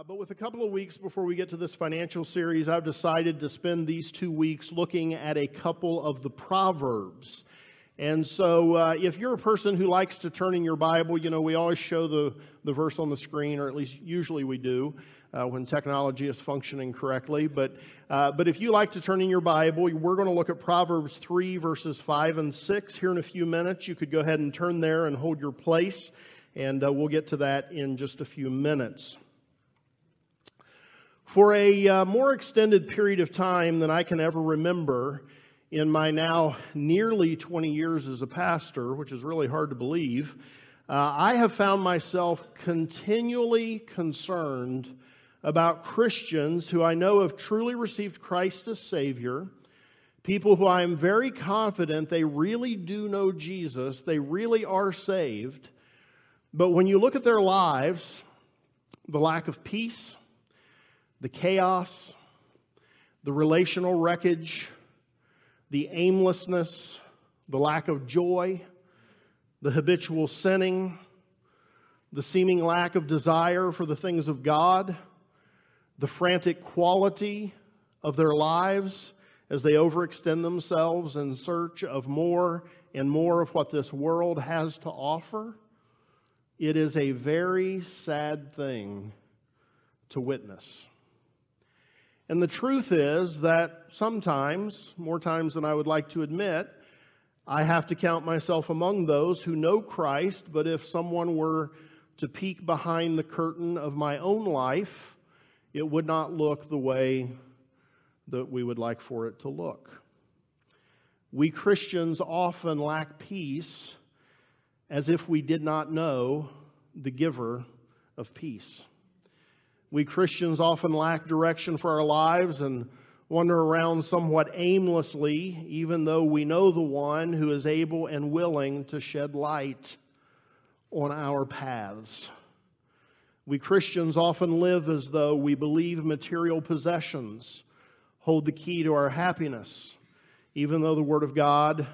Uh, but with a couple of weeks before we get to this financial series, I've decided to spend these two weeks looking at a couple of the Proverbs. And so, uh, if you're a person who likes to turn in your Bible, you know, we always show the, the verse on the screen, or at least usually we do uh, when technology is functioning correctly. But, uh, but if you like to turn in your Bible, we're going to look at Proverbs 3, verses 5 and 6 here in a few minutes. You could go ahead and turn there and hold your place, and uh, we'll get to that in just a few minutes. For a uh, more extended period of time than I can ever remember in my now nearly 20 years as a pastor, which is really hard to believe, uh, I have found myself continually concerned about Christians who I know have truly received Christ as Savior, people who I am very confident they really do know Jesus, they really are saved. But when you look at their lives, the lack of peace, the chaos, the relational wreckage, the aimlessness, the lack of joy, the habitual sinning, the seeming lack of desire for the things of God, the frantic quality of their lives as they overextend themselves in search of more and more of what this world has to offer. It is a very sad thing to witness. And the truth is that sometimes, more times than I would like to admit, I have to count myself among those who know Christ, but if someone were to peek behind the curtain of my own life, it would not look the way that we would like for it to look. We Christians often lack peace as if we did not know the giver of peace. We Christians often lack direction for our lives and wander around somewhat aimlessly, even though we know the one who is able and willing to shed light on our paths. We Christians often live as though we believe material possessions hold the key to our happiness, even though the Word of God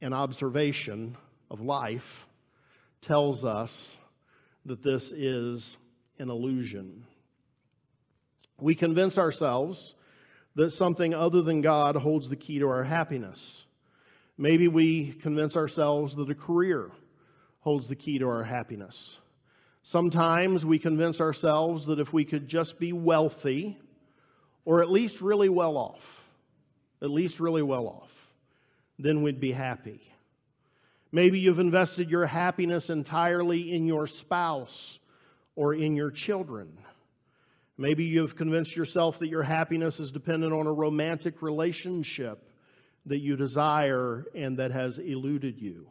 and observation of life tells us that this is an illusion. We convince ourselves that something other than God holds the key to our happiness. Maybe we convince ourselves that a career holds the key to our happiness. Sometimes we convince ourselves that if we could just be wealthy, or at least really well off, at least really well off, then we'd be happy. Maybe you've invested your happiness entirely in your spouse or in your children. Maybe you've convinced yourself that your happiness is dependent on a romantic relationship that you desire and that has eluded you.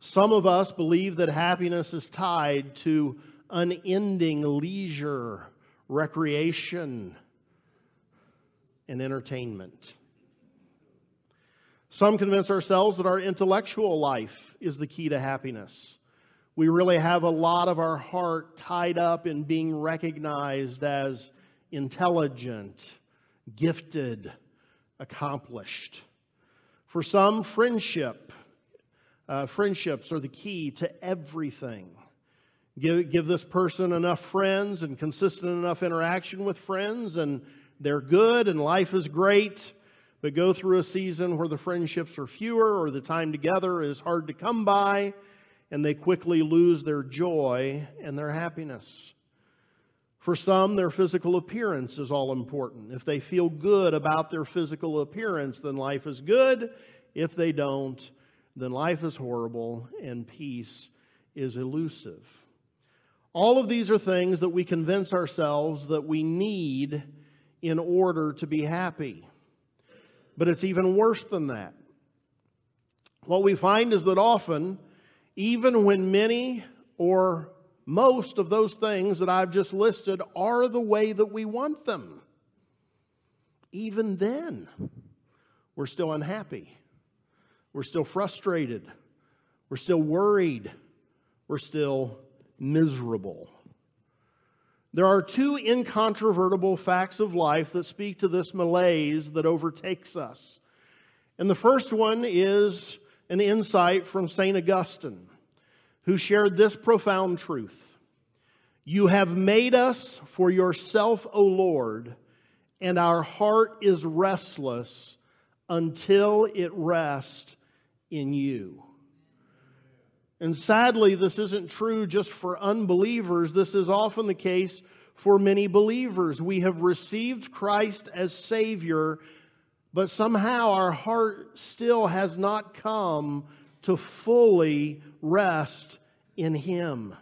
Some of us believe that happiness is tied to unending leisure, recreation, and entertainment. Some convince ourselves that our intellectual life is the key to happiness. We really have a lot of our heart tied up in being recognized as intelligent, gifted, accomplished. For some, friendship, uh, friendships are the key to everything. Give, give this person enough friends and consistent enough interaction with friends, and they're good and life is great. But go through a season where the friendships are fewer or the time together is hard to come by, and they quickly lose their joy and their happiness. For some, their physical appearance is all important. If they feel good about their physical appearance, then life is good. If they don't, then life is horrible and peace is elusive. All of these are things that we convince ourselves that we need in order to be happy. But it's even worse than that. What we find is that often even when many or most of those things that I've just listed are the way that we want them, even then, we're still unhappy. We're still frustrated. We're still worried. We're still miserable. There are two incontrovertible facts of life that speak to this malaise that overtakes us. And the first one is an insight from St. Augustine, who shared this profound truth You have made us for yourself, O Lord, and our heart is restless until it rests in you. And sadly, this isn't true just for unbelievers. This is often the case for many believers. We have received Christ as Savior, but somehow our heart still has not come to fully rest in Him.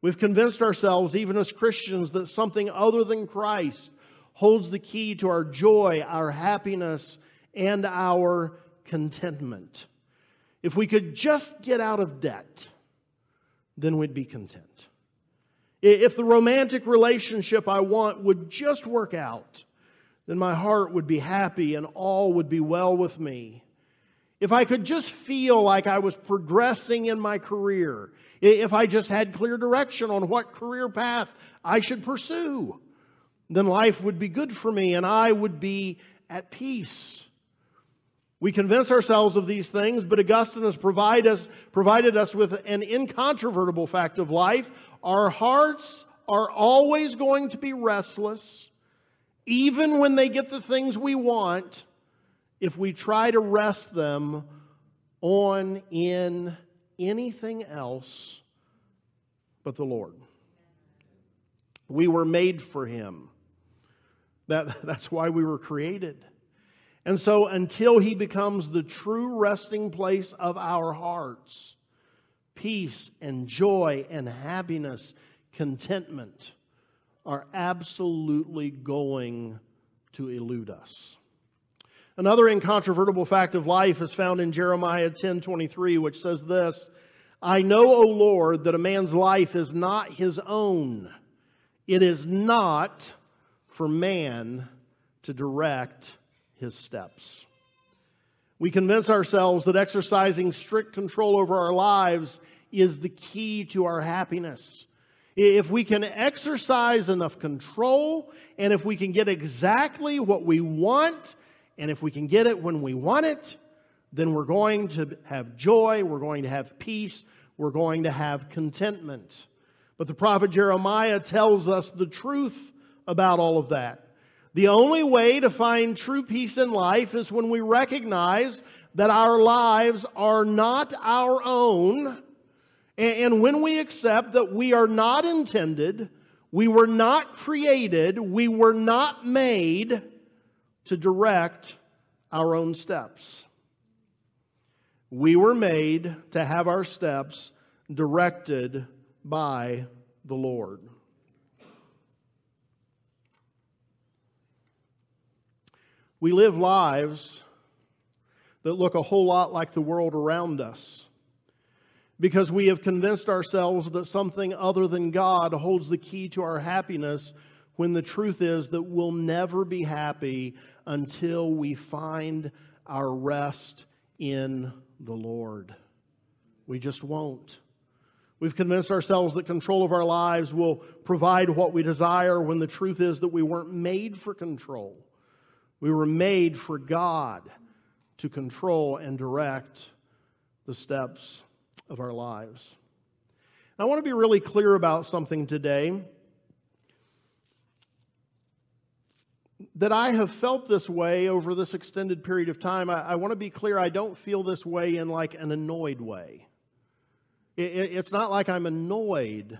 We've convinced ourselves, even as Christians, that something other than Christ holds the key to our joy, our happiness, and our contentment. If we could just get out of debt, then we'd be content. If the romantic relationship I want would just work out, then my heart would be happy and all would be well with me. If I could just feel like I was progressing in my career, if I just had clear direction on what career path I should pursue, then life would be good for me and I would be at peace. We convince ourselves of these things, but Augustine has provide us, provided us with an incontrovertible fact of life. Our hearts are always going to be restless, even when they get the things we want, if we try to rest them on in anything else but the Lord. We were made for Him. That, that's why we were created. And so, until He becomes the true resting place of our hearts, peace and joy and happiness, contentment are absolutely going to elude us. Another incontrovertible fact of life is found in Jeremiah 10:23 which says this, I know, O Lord, that a man's life is not his own. It is not for man to direct his steps. We convince ourselves that exercising strict control over our lives is the key to our happiness. If we can exercise enough control, and if we can get exactly what we want, and if we can get it when we want it, then we're going to have joy, we're going to have peace, we're going to have contentment. But the prophet Jeremiah tells us the truth about all of that. The only way to find true peace in life is when we recognize that our lives are not our own, and when we accept that we are not intended, we were not created, we were not made to direct our own steps. We were made to have our steps directed by the Lord. We live lives that look a whole lot like the world around us because we have convinced ourselves that something other than God holds the key to our happiness when the truth is that we'll never be happy until we find our rest in the Lord. We just won't. We've convinced ourselves that control of our lives will provide what we desire when the truth is that we weren't made for control. We were made for God to control and direct the steps of our lives. I want to be really clear about something today. That I have felt this way over this extended period of time. I, I want to be clear, I don't feel this way in like an annoyed way. It, it, it's not like I'm annoyed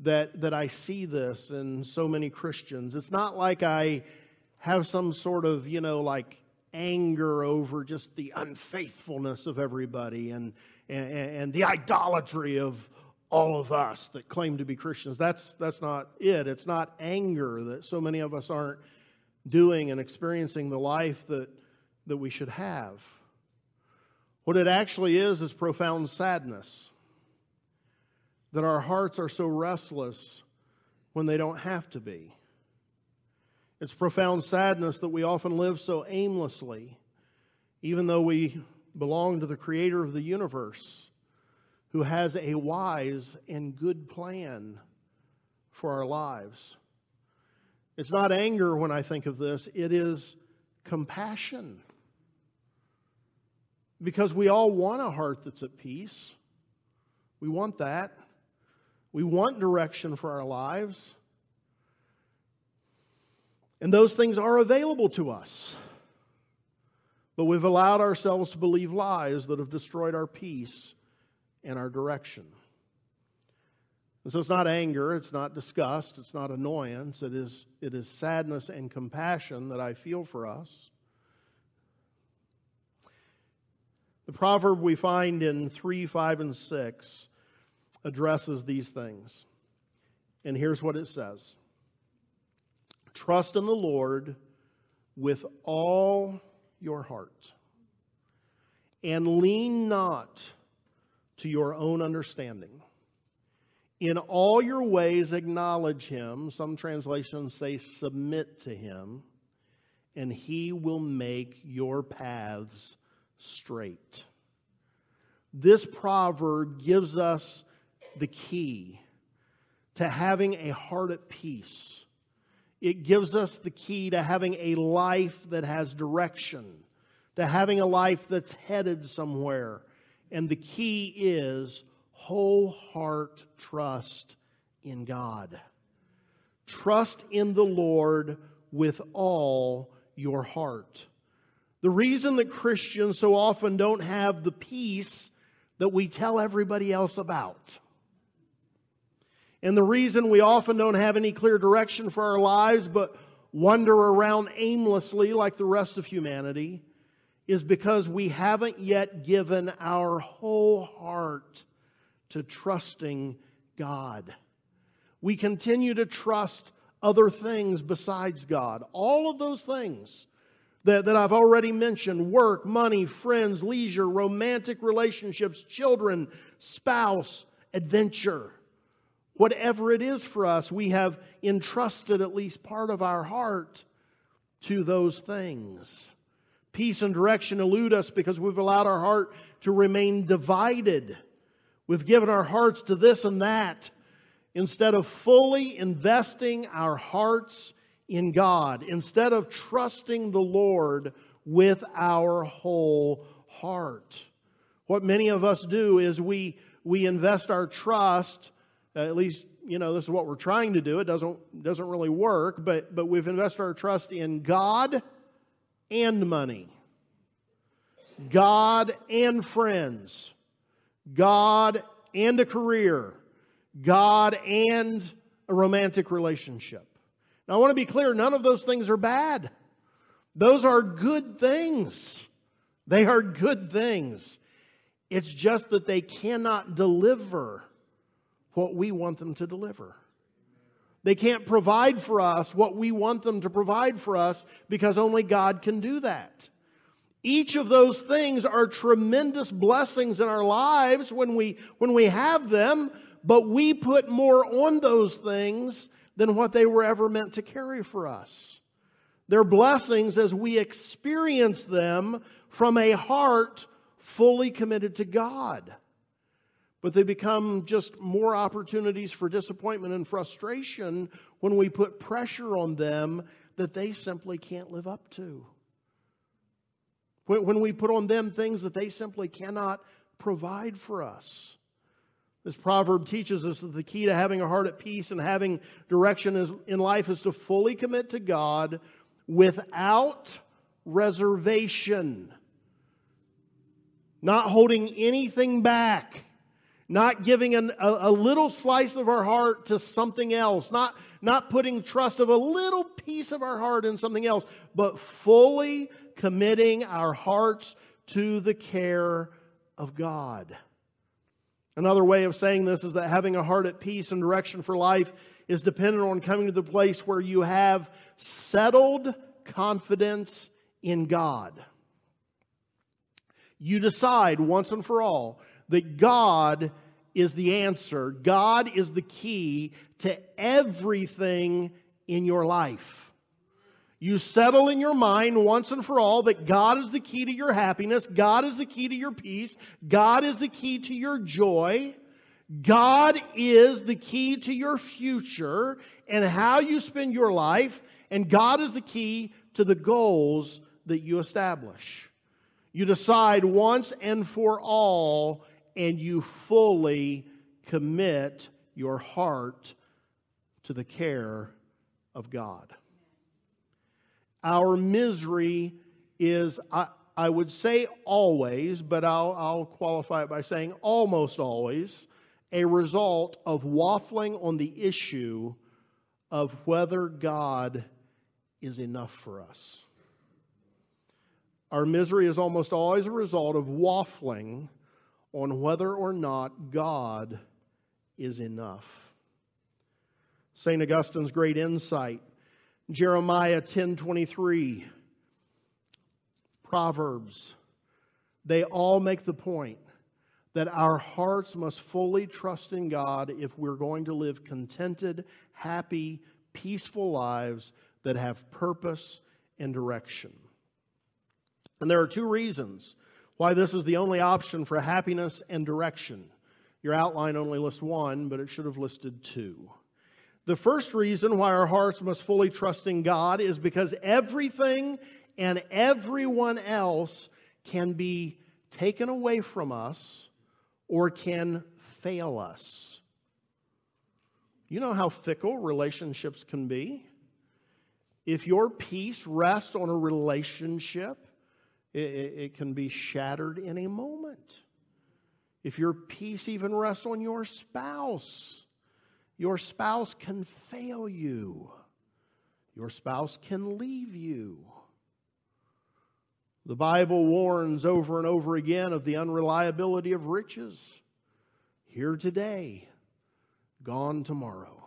that, that I see this in so many Christians. It's not like I have some sort of, you know, like anger over just the unfaithfulness of everybody and, and, and the idolatry of all of us that claim to be Christians. That's, that's not it. It's not anger that so many of us aren't doing and experiencing the life that, that we should have. What it actually is is profound sadness. That our hearts are so restless when they don't have to be. It's profound sadness that we often live so aimlessly, even though we belong to the creator of the universe who has a wise and good plan for our lives. It's not anger when I think of this, it is compassion. Because we all want a heart that's at peace. We want that. We want direction for our lives. And those things are available to us. But we've allowed ourselves to believe lies that have destroyed our peace and our direction. And so it's not anger, it's not disgust, it's not annoyance, it is, it is sadness and compassion that I feel for us. The proverb we find in 3, 5, and 6 addresses these things. And here's what it says Trust in the Lord with all your heart, and lean not to your own understanding. In all your ways, acknowledge him. Some translations say submit to him, and he will make your paths straight. This proverb gives us the key to having a heart at peace it gives us the key to having a life that has direction, to having a life that's headed somewhere. And the key is whole heart trust in God. Trust in the Lord with all your heart. The reason that Christians so often don't have the peace that we tell everybody else about and the reason we often don't have any clear direction for our lives but wander around aimlessly like the rest of humanity is because we haven't yet given our whole heart to trusting God. We continue to trust other things besides God. All of those things that, that I've already mentioned work, money, friends, leisure, romantic relationships, children, spouse, adventure Whatever it is for us, we have entrusted at least part of our heart to those things. Peace and direction elude us because we've allowed our heart to remain divided. We've given our hearts to this and that instead of fully investing our hearts in God, instead of trusting the Lord with our whole heart. What many of us do is we, we invest our trust uh, at least, you know, this is what we're trying to do. It doesn't, doesn't really work, but, but we've invested our trust in God and money, God and friends, God and a career, God and a romantic relationship. Now, I want to be clear none of those things are bad. Those are good things. They are good things. It's just that they cannot deliver what we want them to deliver. They can't provide for us what we want them to provide for us because only God can do that. Each of those things are tremendous blessings in our lives when we, when we have them, but we put more on those things than what they were ever meant to carry for us. They're blessings as we experience them from a heart fully committed to God but they become just more opportunities for disappointment and frustration when we put pressure on them that they simply can't live up to. When, when we put on them things that they simply cannot provide for us. This proverb teaches us that the key to having a heart at peace and having direction is, in life is to fully commit to God without reservation, not holding anything back not giving an, a, a, little slice of our heart to something else, not, not putting trust of a little piece of our heart in something else, but fully committing our hearts to the care of God. Another way of saying this is that having a heart at peace and direction for life is dependent on coming to the place where you have settled confidence in God. You decide once and for all that God is the answer. God is the key to everything in your life. You settle in your mind once and for all that God is the key to your happiness, God is the key to your peace, God is the key to your joy. God is the key to your future and how you spend your life, and God is the key to the goals that you establish. You decide once and for all and you fully commit your heart to the care of God. Our misery is, I, I would say always, but I'll, I'll qualify it by saying almost always, a result of waffling on the issue of whether God is enough for us. Our misery is almost always a result of waffling on whether or not God is enough. St. Augustine's great insight, Jeremiah 10:23, Proverbs, they all make the point that our hearts must fully trust in God if we're going to live contented, happy, peaceful lives that have purpose and direction. And there are two reasons why this is the only option for happiness and direction. Your outline only lists one, but it should have listed two. The first reason why our hearts must fully trust in God is because everything and everyone else can be taken away from us or can fail us. You know how fickle relationships can be? If your peace rests on a relationship, it, it, can be shattered in a moment. If your peace even rests on your spouse, your spouse can fail you. Your spouse can leave you. The Bible warns over and over again of the unreliability of riches. Here today, gone tomorrow.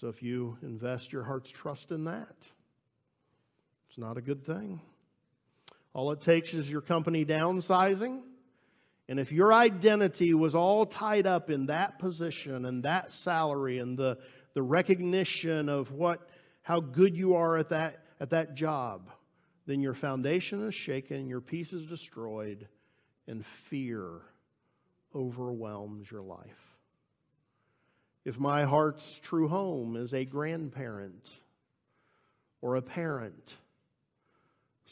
So if you invest your heart's trust in that, it's not a good thing. All it takes is your company downsizing. And if your identity was all tied up in that position and that salary and the, the recognition of what, how good you are at that, at that job, then your foundation is shaken, your peace is destroyed, and fear overwhelms your life. If my heart's true home is a grandparent or a parent,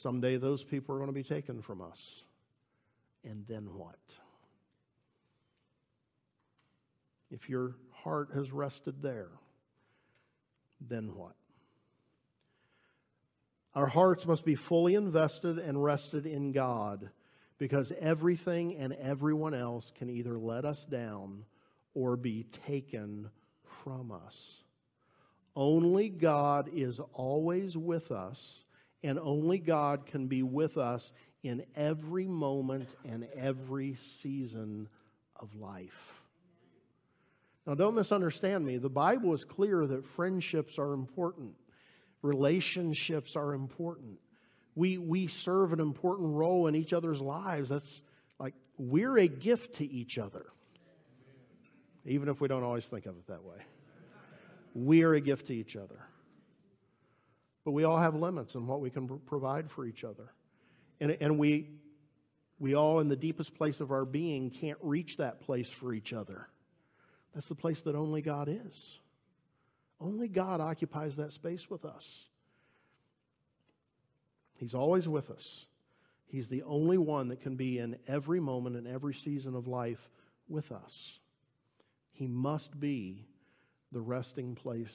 someday those people are going to be taken from us. And then what? If your heart has rested there, then what? Our hearts must be fully invested and rested in God because everything and everyone else can either let us down or be taken from us. Only God is always with us, and only God can be with us in every moment and every season of life. Now, don't misunderstand me. The Bible is clear that friendships are important. Relationships are important. We, we serve an important role in each other's lives. That's like we're a gift to each other, even if we don't always think of it that way. We are a gift to each other. But we all have limits in what we can provide for each other. And, and we, we all, in the deepest place of our being, can't reach that place for each other. That's the place that only God is. Only God occupies that space with us. He's always with us. He's the only one that can be in every moment and every season of life with us. He must be the resting place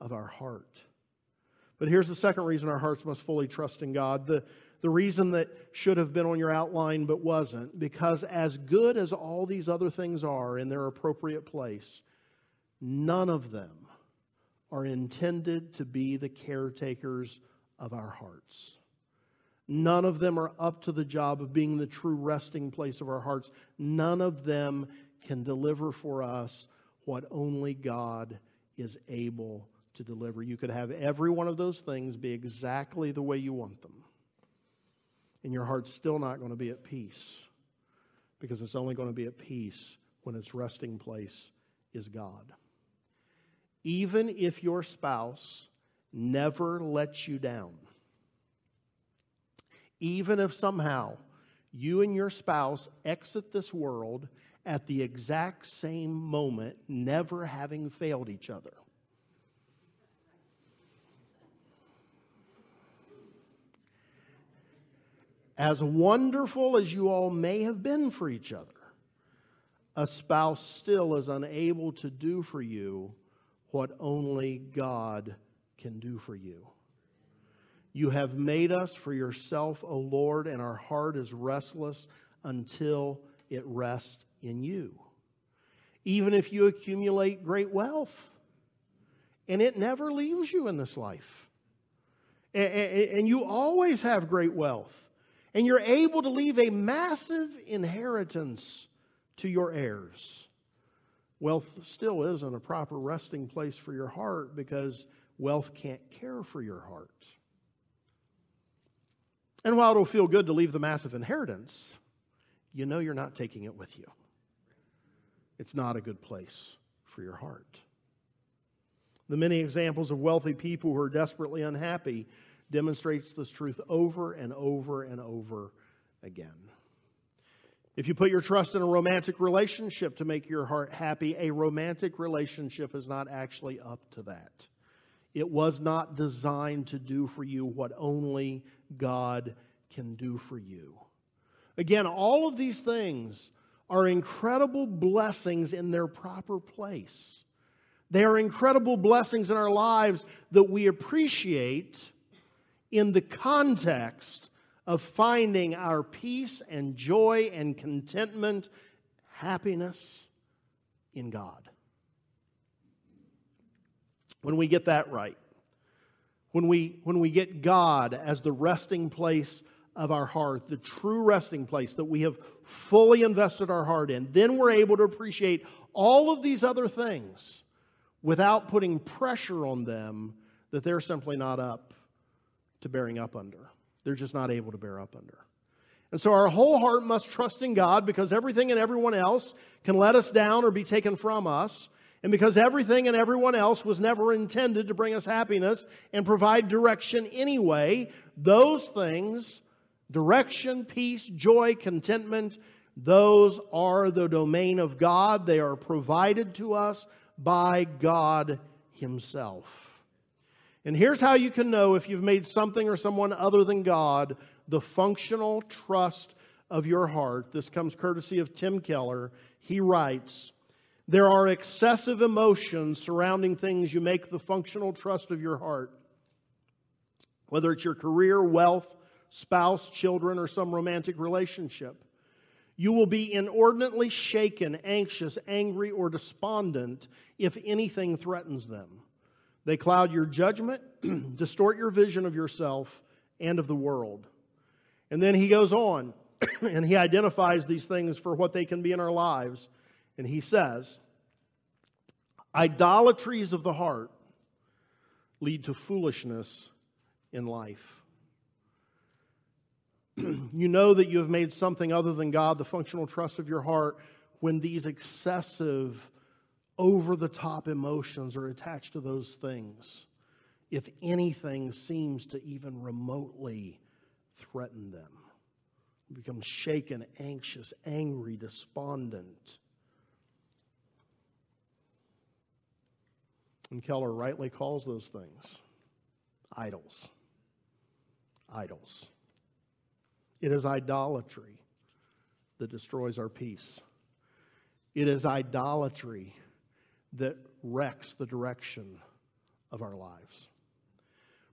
of our heart. But here's the second reason our hearts must fully trust in God. The, the reason that should have been on your outline but wasn't, because as good as all these other things are in their appropriate place, none of them are intended to be the caretakers of our hearts. None of them are up to the job of being the true resting place of our hearts. None of them can deliver for us what only God is able to deliver. You could have every one of those things be exactly the way you want them, and your heart's still not going to be at peace because it's only going to be at peace when its resting place is God even if your spouse never lets you down, even if somehow you and your spouse exit this world at the exact same moment, never having failed each other. As wonderful as you all may have been for each other, a spouse still is unable to do for you what only God can do for you. You have made us for yourself, O Lord, and our heart is restless until it rests in you. Even if you accumulate great wealth, and it never leaves you in this life, and you always have great wealth, and you're able to leave a massive inheritance to your heirs. Wealth still isn't a proper resting place for your heart because wealth can't care for your heart. And while it'll feel good to leave the massive inheritance, you know you're not taking it with you. It's not a good place for your heart. The many examples of wealthy people who are desperately unhappy demonstrates this truth over and over and over again. If you put your trust in a romantic relationship to make your heart happy, a romantic relationship is not actually up to that. It was not designed to do for you what only God can do for you. Again, all of these things are incredible blessings in their proper place. They are incredible blessings in our lives that we appreciate in the context of finding our peace and joy and contentment, happiness in God. When we get that right, when we, when we get God as the resting place of our heart, the true resting place that we have fully invested our heart in, then we're able to appreciate all of these other things without putting pressure on them that they're simply not up to bearing up under. They're just not able to bear up under. And so our whole heart must trust in God because everything and everyone else can let us down or be taken from us. And because everything and everyone else was never intended to bring us happiness and provide direction anyway, those things, direction, peace, joy, contentment, those are the domain of God. They are provided to us by God Himself. And here's how you can know if you've made something or someone other than God the functional trust of your heart. This comes courtesy of Tim Keller. He writes, There are excessive emotions surrounding things you make the functional trust of your heart. Whether it's your career, wealth, spouse, children, or some romantic relationship. You will be inordinately shaken, anxious, angry, or despondent if anything threatens them. They cloud your judgment, distort your vision of yourself and of the world. And then he goes on and he identifies these things for what they can be in our lives. And he says, Idolatries of the heart lead to foolishness in life. you know that you have made something other than God the functional trust of your heart when these excessive over the top emotions are attached to those things if anything seems to even remotely threaten them. You become shaken, anxious, angry, despondent. And Keller rightly calls those things idols. Idols. It is idolatry that destroys our peace. It is idolatry that wrecks the direction of our lives.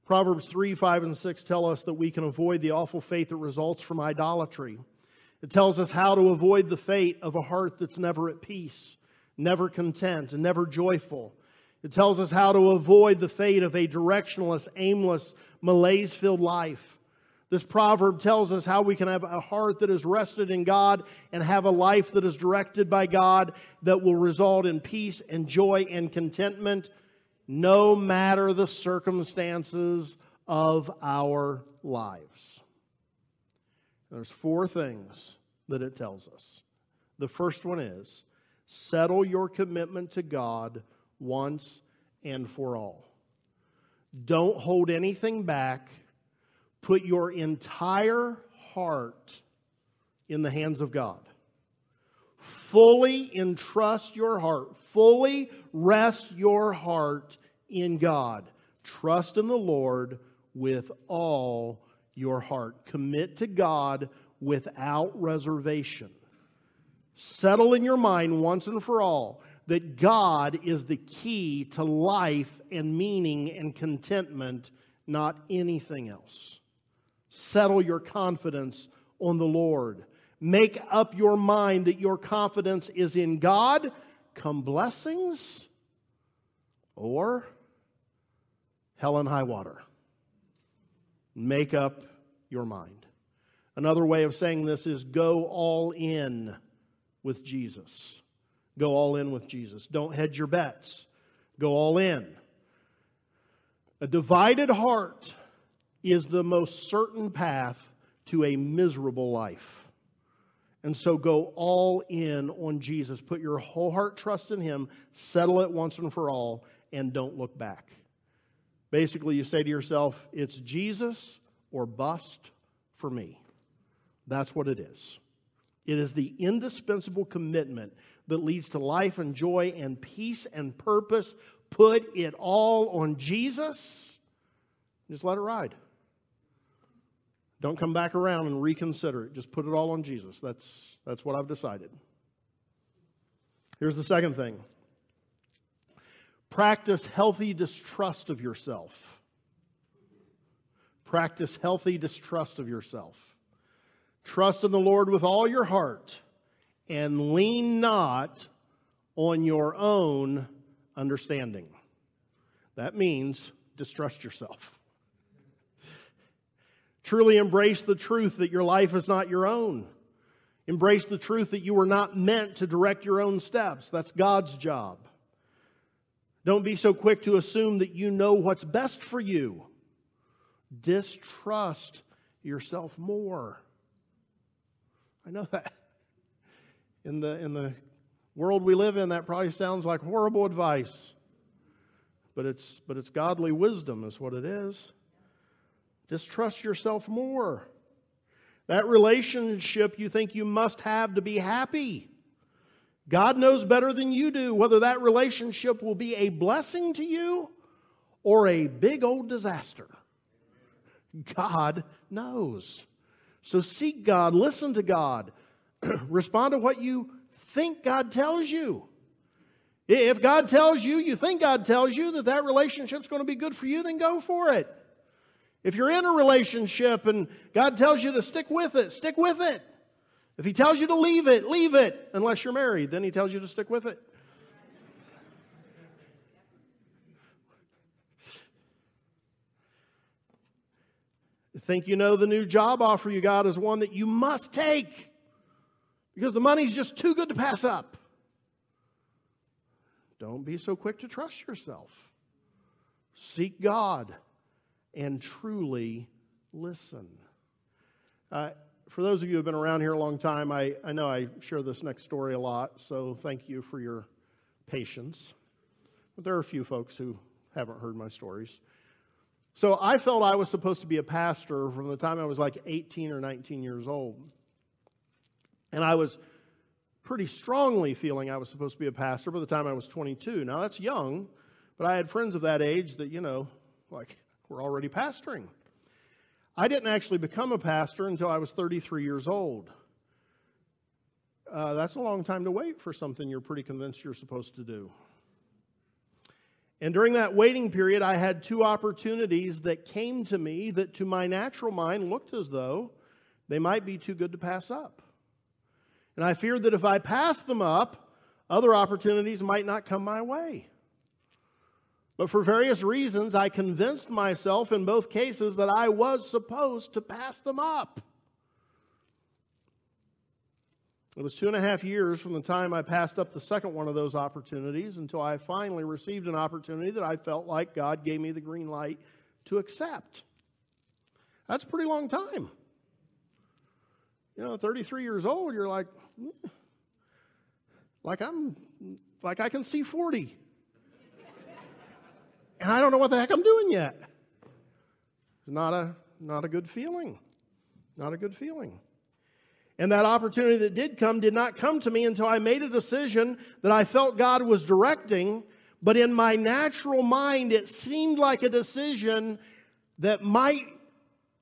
Proverbs 3, 5, and 6 tell us that we can avoid the awful fate that results from idolatry. It tells us how to avoid the fate of a heart that's never at peace, never content, and never joyful. It tells us how to avoid the fate of a directionless, aimless, malaise filled life. This proverb tells us how we can have a heart that is rested in God and have a life that is directed by God that will result in peace and joy and contentment no matter the circumstances of our lives. There's four things that it tells us. The first one is settle your commitment to God once and for all. Don't hold anything back put your entire heart in the hands of God. Fully entrust your heart, fully rest your heart in God. Trust in the Lord with all your heart. Commit to God without reservation. Settle in your mind once and for all that God is the key to life and meaning and contentment, not anything else. Settle your confidence on the Lord. Make up your mind that your confidence is in God, come blessings or hell and high water. Make up your mind. Another way of saying this is go all in with Jesus. Go all in with Jesus. Don't hedge your bets. Go all in. A divided heart is the most certain path to a miserable life. And so go all in on Jesus. Put your whole heart trust in Him, settle it once and for all, and don't look back. Basically, you say to yourself, it's Jesus or bust for me. That's what it is. It is the indispensable commitment that leads to life and joy and peace and purpose. Put it all on Jesus. Just let it ride. Don't come back around and reconsider it. Just put it all on Jesus. That's, that's what I've decided. Here's the second thing practice healthy distrust of yourself. Practice healthy distrust of yourself. Trust in the Lord with all your heart and lean not on your own understanding. That means distrust yourself. Truly embrace the truth that your life is not your own. Embrace the truth that you were not meant to direct your own steps. That's God's job. Don't be so quick to assume that you know what's best for you. Distrust yourself more. I know that. In the, in the world we live in, that probably sounds like horrible advice. But it's, but it's godly wisdom, is what it is. Distrust yourself more. That relationship you think you must have to be happy. God knows better than you do whether that relationship will be a blessing to you or a big old disaster. God knows. So seek God, listen to God, respond to what you think God tells you. If God tells you, you think God tells you that that relationship's going to be good for you, then go for it. If you're in a relationship and God tells you to stick with it, stick with it. If He tells you to leave it, leave it, unless you're married. Then He tells you to stick with it. think you know the new job offer you got is one that you must take because the money's just too good to pass up. Don't be so quick to trust yourself. Seek God and truly listen. Uh, for those of you who have been around here a long time, I, I know I share this next story a lot, so thank you for your patience. But there are a few folks who haven't heard my stories. So I felt I was supposed to be a pastor from the time I was like 18 or 19 years old. And I was pretty strongly feeling I was supposed to be a pastor by the time I was 22. Now that's young, but I had friends of that age that, you know, like were already pastoring. I didn't actually become a pastor until I was 33 years old. Uh, that's a long time to wait for something you're pretty convinced you're supposed to do. And during that waiting period, I had two opportunities that came to me that to my natural mind looked as though they might be too good to pass up. And I feared that if I passed them up, other opportunities might not come my way. But for various reasons, I convinced myself in both cases that I was supposed to pass them up. It was two and a half years from the time I passed up the second one of those opportunities until I finally received an opportunity that I felt like God gave me the green light to accept. That's a pretty long time. You know, 33 years old, you're like, eh, like I'm, like I can see 40. And I don't know what the heck I'm doing yet. Not a, not a good feeling. Not a good feeling. And that opportunity that did come did not come to me until I made a decision that I felt God was directing, but in my natural mind, it seemed like a decision that might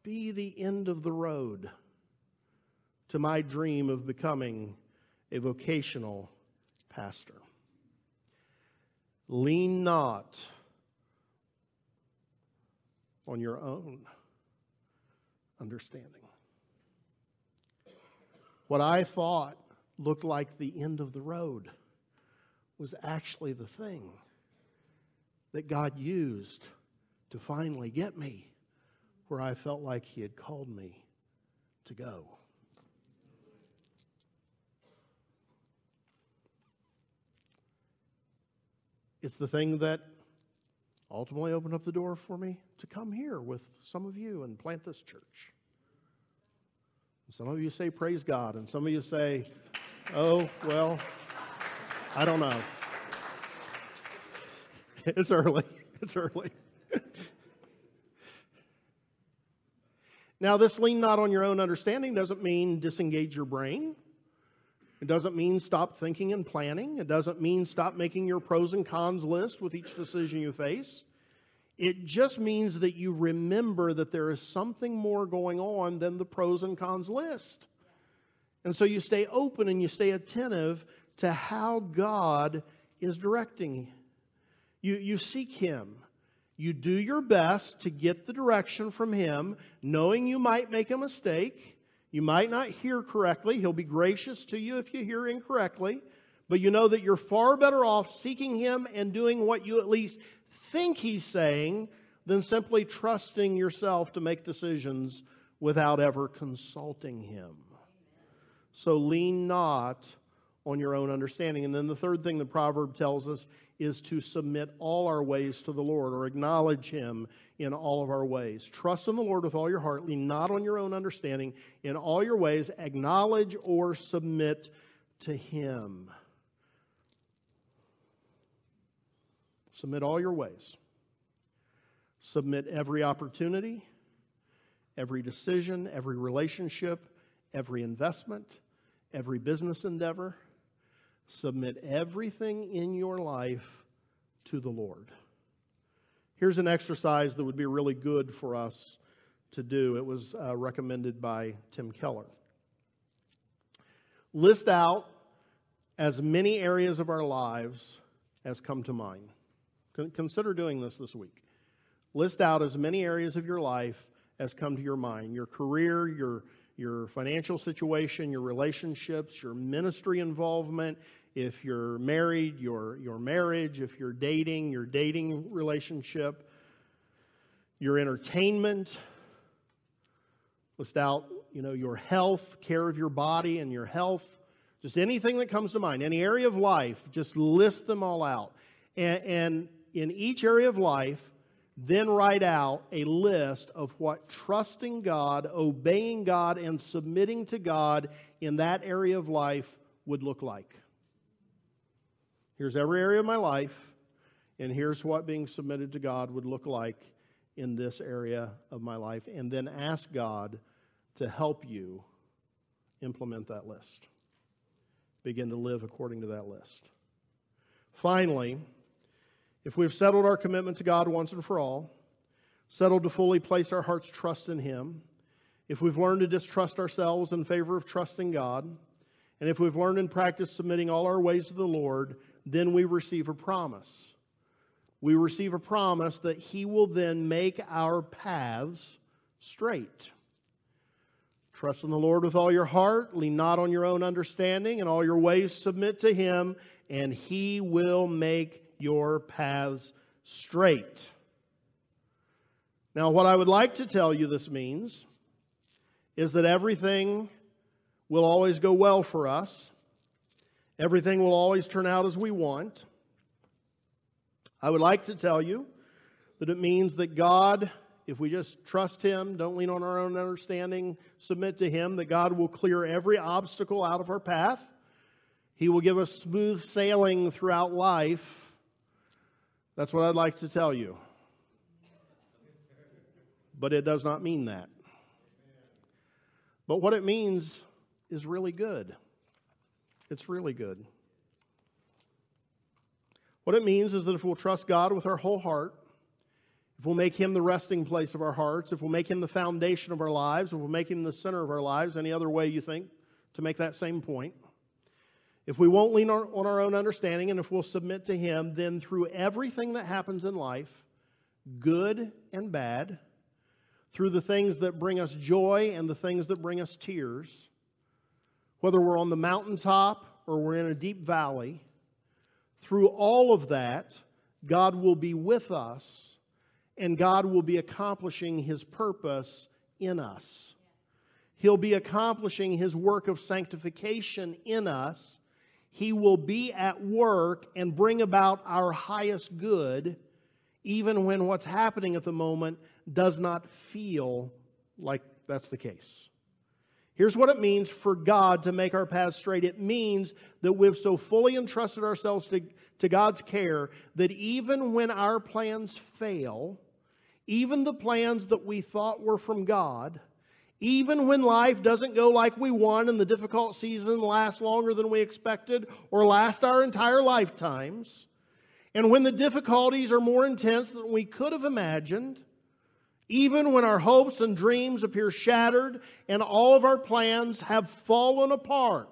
be the end of the road to my dream of becoming a vocational pastor. Lean not on your own understanding. What I thought looked like the end of the road was actually the thing that God used to finally get me where I felt like He had called me to go. It's the thing that ultimately opened up the door for me to come here with some of you and plant this church. Some of you say, Praise God, and some of you say, Oh, well, I don't know. It's early. It's early. now, this lean not on your own understanding doesn't mean disengage your brain. It doesn't mean stop thinking and planning. It doesn't mean stop making your pros and cons list with each decision you face. It just means that you remember that there is something more going on than the pros and cons list. And so you stay open and you stay attentive to how God is directing. You, you seek Him. You do your best to get the direction from Him, knowing you might make a mistake. You might not hear correctly. He'll be gracious to you if you hear incorrectly. But you know that you're far better off seeking Him and doing what you at least think He's saying than simply trusting yourself to make decisions without ever consulting Him. So lean not on your own understanding. And then the third thing the proverb tells us is to submit all our ways to the Lord or acknowledge Him in all of our ways. Trust in the Lord with all your heart, lean not on your own understanding. In all your ways, acknowledge or submit to Him. Submit all your ways. Submit every opportunity, every decision, every relationship, every investment, every business endeavor. Submit everything in your life to the Lord. Here's an exercise that would be really good for us to do. It was uh, recommended by Tim Keller. List out as many areas of our lives as come to mind. Consider doing this this week. List out as many areas of your life as come to your mind your career, your, your financial situation, your relationships, your ministry involvement. If you're married, your, your marriage. If you're dating, your dating relationship. Your entertainment. List out, you know, your health, care of your body and your health. Just anything that comes to mind, any area of life, just list them all out. And, and in each area of life, then write out a list of what trusting God, obeying God, and submitting to God in that area of life would look like. Here's every area of my life, and here's what being submitted to God would look like in this area of my life. And then ask God to help you implement that list. Begin to live according to that list. Finally, if we've settled our commitment to God once and for all, settled to fully place our heart's trust in Him, if we've learned to distrust ourselves in favor of trusting God, and if we've learned and practiced submitting all our ways to the Lord, then we receive a promise. We receive a promise that He will then make our paths straight. Trust in the Lord with all your heart, lean not on your own understanding, and all your ways submit to Him, and He will make your paths straight. Now, what I would like to tell you this means is that everything will always go well for us. Everything will always turn out as we want. I would like to tell you that it means that God, if we just trust Him, don't lean on our own understanding, submit to Him, that God will clear every obstacle out of our path. He will give us smooth sailing throughout life that's what I'd like to tell you. But it does not mean that. But what it means is really good. It's really good. What it means is that if we'll trust God with our whole heart, if we'll make Him the resting place of our hearts, if we'll make Him the foundation of our lives, if we'll make Him the center of our lives, any other way you think to make that same point, if we won't lean on, our own understanding and if we'll submit to Him, then through everything that happens in life, good and bad, through the things that bring us joy and the things that bring us tears, whether we're on the mountaintop or we're in a deep valley, through all of that, God will be with us and God will be accomplishing His purpose in us. He'll be accomplishing His work of sanctification in us. He will be at work and bring about our highest good, even when what's happening at the moment does not feel like that's the case. Here's what it means for God to make our paths straight. It means that we've so fully entrusted ourselves to, to God's care that even when our plans fail, even the plans that we thought were from God, even when life doesn't go like we want and the difficult season lasts longer than we expected or last our entire lifetimes, and when the difficulties are more intense than we could have imagined, even when our hopes and dreams appear shattered and all of our plans have fallen apart.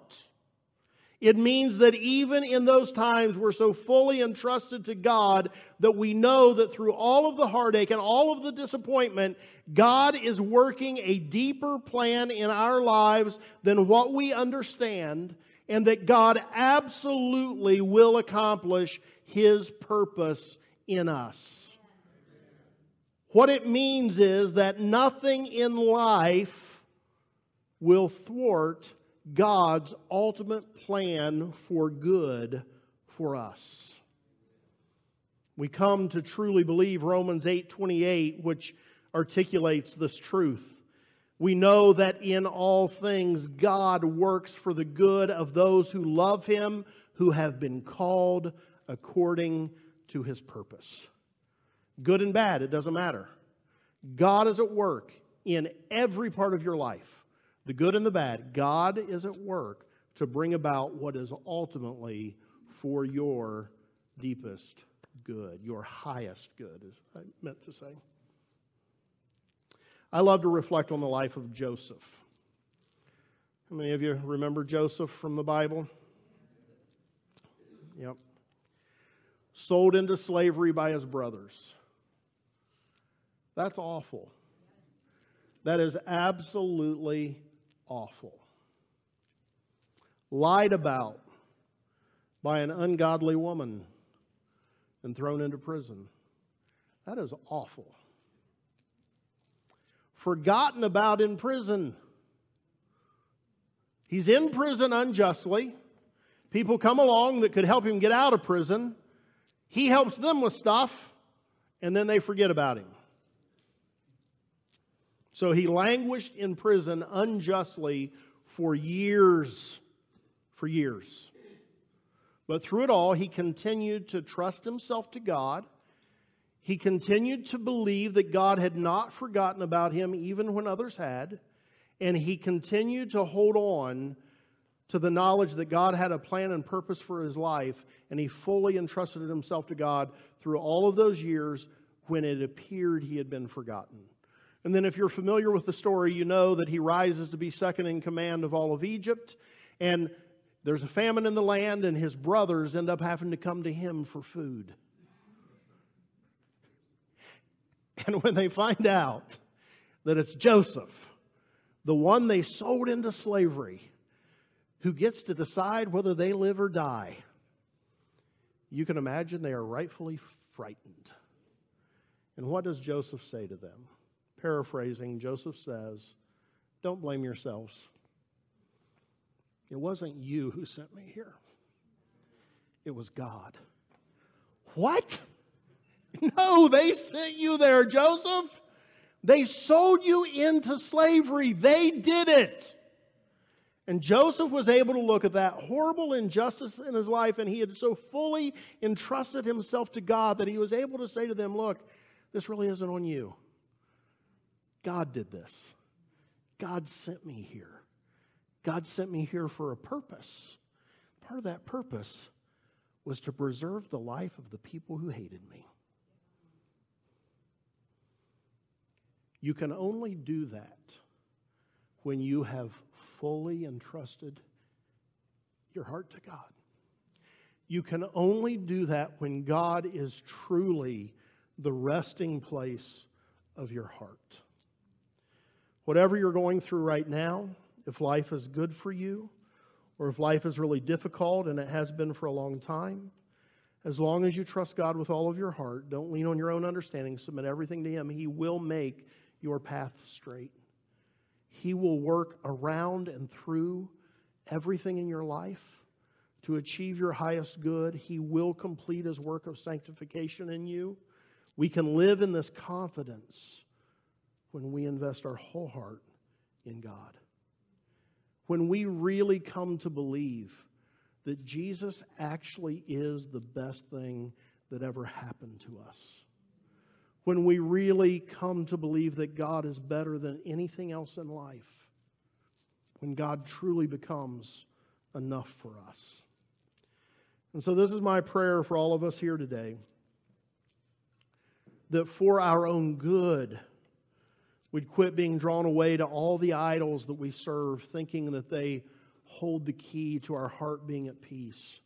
It means that even in those times, we're so fully entrusted to God that we know that through all of the heartache and all of the disappointment, God is working a deeper plan in our lives than what we understand, and that God absolutely will accomplish His purpose in us. What it means is that nothing in life will thwart God's ultimate plan for good for us. We come to truly believe Romans 8:28 which articulates this truth. We know that in all things God works for the good of those who love him, who have been called according to his purpose. Good and bad, it doesn't matter. God is at work in every part of your life, the good and the bad. God is at work to bring about what is ultimately for your deepest good, your highest good, as I meant to say. I love to reflect on the life of Joseph. How many of you remember Joseph from the Bible? Yep. Sold into slavery by his brothers that's awful. That is absolutely awful. Lied about by an ungodly woman and thrown into prison. That is awful. Forgotten about in prison. He's in prison unjustly. People come along that could help him get out of prison. He helps them with stuff, and then they forget about him. So he languished in prison unjustly for years. For years. But through it all, he continued to trust himself to God. He continued to believe that God had not forgotten about him even when others had. And he continued to hold on to the knowledge that God had a plan and purpose for his life. And he fully entrusted himself to God through all of those years when it appeared he had been forgotten. And then, if you're familiar with the story, you know that he rises to be second in command of all of Egypt. And there's a famine in the land, and his brothers end up having to come to him for food. And when they find out that it's Joseph, the one they sold into slavery, who gets to decide whether they live or die, you can imagine they are rightfully frightened. And what does Joseph say to them? Paraphrasing, Joseph says, Don't blame yourselves. It wasn't you who sent me here, it was God. What? No, they sent you there, Joseph. They sold you into slavery. They did it. And Joseph was able to look at that horrible injustice in his life, and he had so fully entrusted himself to God that he was able to say to them, Look, this really isn't on you. God did this. God sent me here. God sent me here for a purpose. Part of that purpose was to preserve the life of the people who hated me. You can only do that when you have fully entrusted your heart to God. You can only do that when God is truly the resting place of your heart. Whatever you're going through right now, if life is good for you, or if life is really difficult and it has been for a long time, as long as you trust God with all of your heart, don't lean on your own understanding, submit everything to Him, He will make your path straight. He will work around and through everything in your life to achieve your highest good. He will complete His work of sanctification in you. We can live in this confidence when we invest our whole heart in God. When we really come to believe that Jesus actually is the best thing that ever happened to us. When we really come to believe that God is better than anything else in life. When God truly becomes enough for us. And so, this is my prayer for all of us here today that for our own good, we'd quit being drawn away to all the idols that we serve, thinking that they hold the key to our heart being at peace,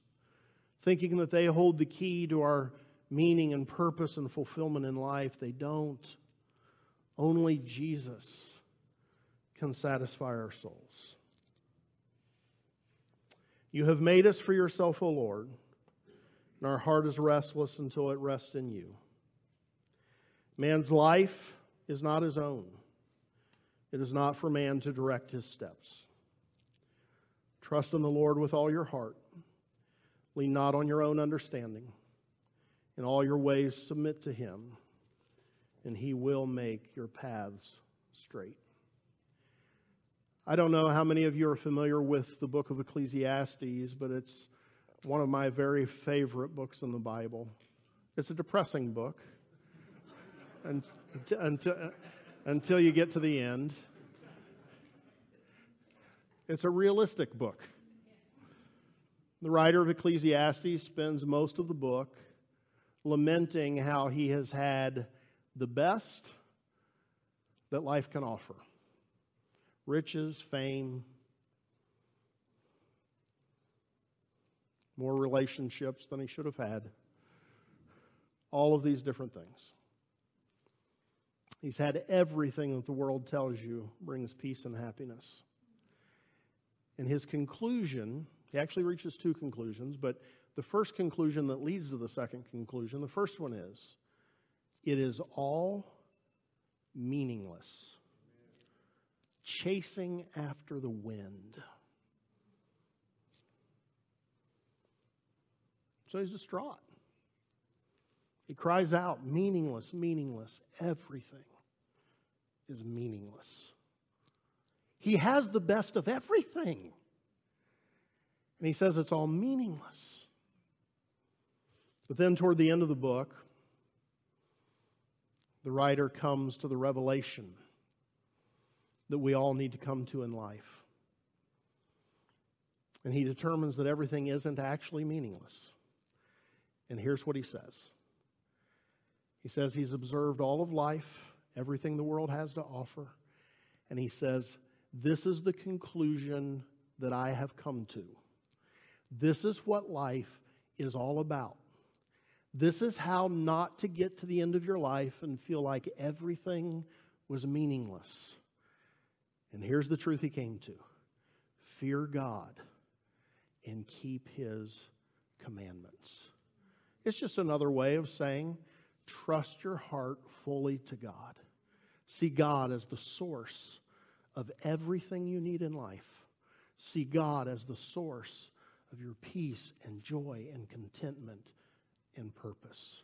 thinking that they hold the key to our meaning and purpose and fulfillment in life. They don't. Only Jesus can satisfy our souls. You have made us for yourself, O Lord, and our heart is restless until it rests in you. Man's life is not his own. It is not for man to direct his steps. Trust in the Lord with all your heart. Lean not on your own understanding. In all your ways, submit to Him, and He will make your paths straight. I don't know how many of you are familiar with the book of Ecclesiastes, but it's one of my very favorite books in the Bible. It's a depressing book until, until you get to the end. It's a realistic book. The writer of Ecclesiastes spends most of the book lamenting how he has had the best that life can offer riches, fame, more relationships than he should have had, all of these different things. He's had everything that the world tells you brings peace and happiness. And his conclusion, he actually reaches two conclusions, but the first conclusion that leads to the second conclusion, the first one is it is all meaningless. Chasing after the wind. So he's distraught. He cries out, meaningless, meaningless. Everything is meaningless. He has the best of everything. And he says it's all meaningless. But then, toward the end of the book, the writer comes to the revelation that we all need to come to in life. And he determines that everything isn't actually meaningless. And here's what he says He says he's observed all of life, everything the world has to offer. And he says, this is the conclusion that I have come to. This is what life is all about. This is how not to get to the end of your life and feel like everything was meaningless. And here's the truth he came to fear God and keep his commandments. It's just another way of saying trust your heart fully to God. See God as the source of everything you need in life. See God as the source of your peace and joy and contentment and purpose.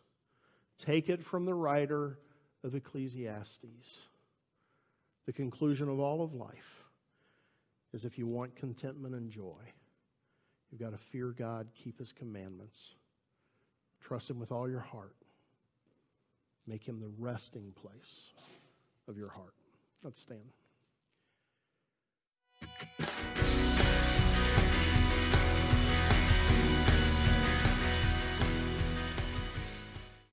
Take it from the writer of Ecclesiastes. The conclusion of all of life is if you want contentment and joy, you've got to fear God, keep His commandments, trust Him with all your heart, make Him the resting place of your heart. Let's stand.